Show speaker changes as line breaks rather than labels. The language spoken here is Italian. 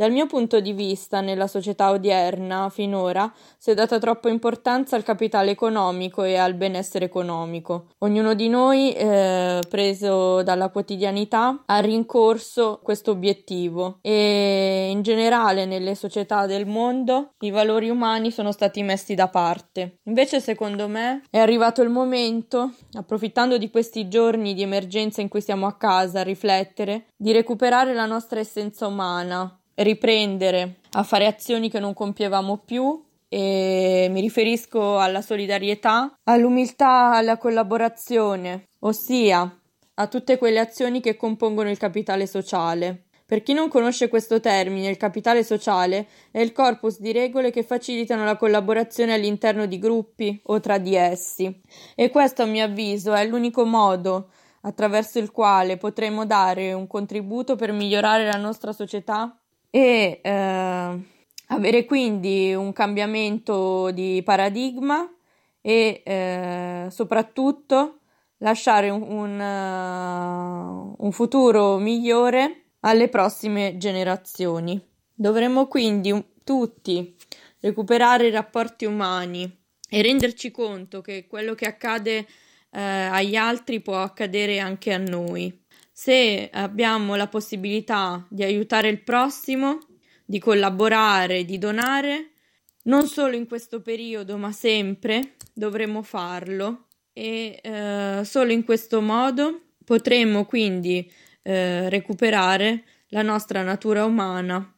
Dal mio punto di vista, nella società odierna, finora, si è data troppa importanza al capitale economico e al benessere economico. Ognuno di noi, eh, preso dalla quotidianità, ha rincorso questo obiettivo e in generale nelle società del mondo i valori umani sono stati messi da parte. Invece, secondo me, è arrivato il momento, approfittando di questi giorni di emergenza in cui siamo a casa a riflettere, di recuperare la nostra essenza umana riprendere a fare azioni che non compievamo più e mi riferisco alla solidarietà, all'umiltà, alla collaborazione, ossia a tutte quelle azioni che compongono il capitale sociale. Per chi non conosce questo termine, il capitale sociale è il corpus di regole che facilitano la collaborazione all'interno di gruppi o tra di essi. E questo, a mio avviso, è l'unico modo attraverso il quale potremo dare un contributo per migliorare la nostra società e eh, avere quindi un cambiamento di paradigma e eh, soprattutto lasciare un, un, uh, un, futuro migliore alle prossime generazioni. Dovremmo quindi tutti recuperare i rapporti umani e renderci conto che quello che accade eh, agli altri può accadere anche a noi se abbiamo la possibilità di aiutare il prossimo, di collaborare, di donare, non solo in questo periodo, ma sempre dovremmo farlo. E eh, solo in questo modo potremo quindi eh, recuperare la nostra natura umana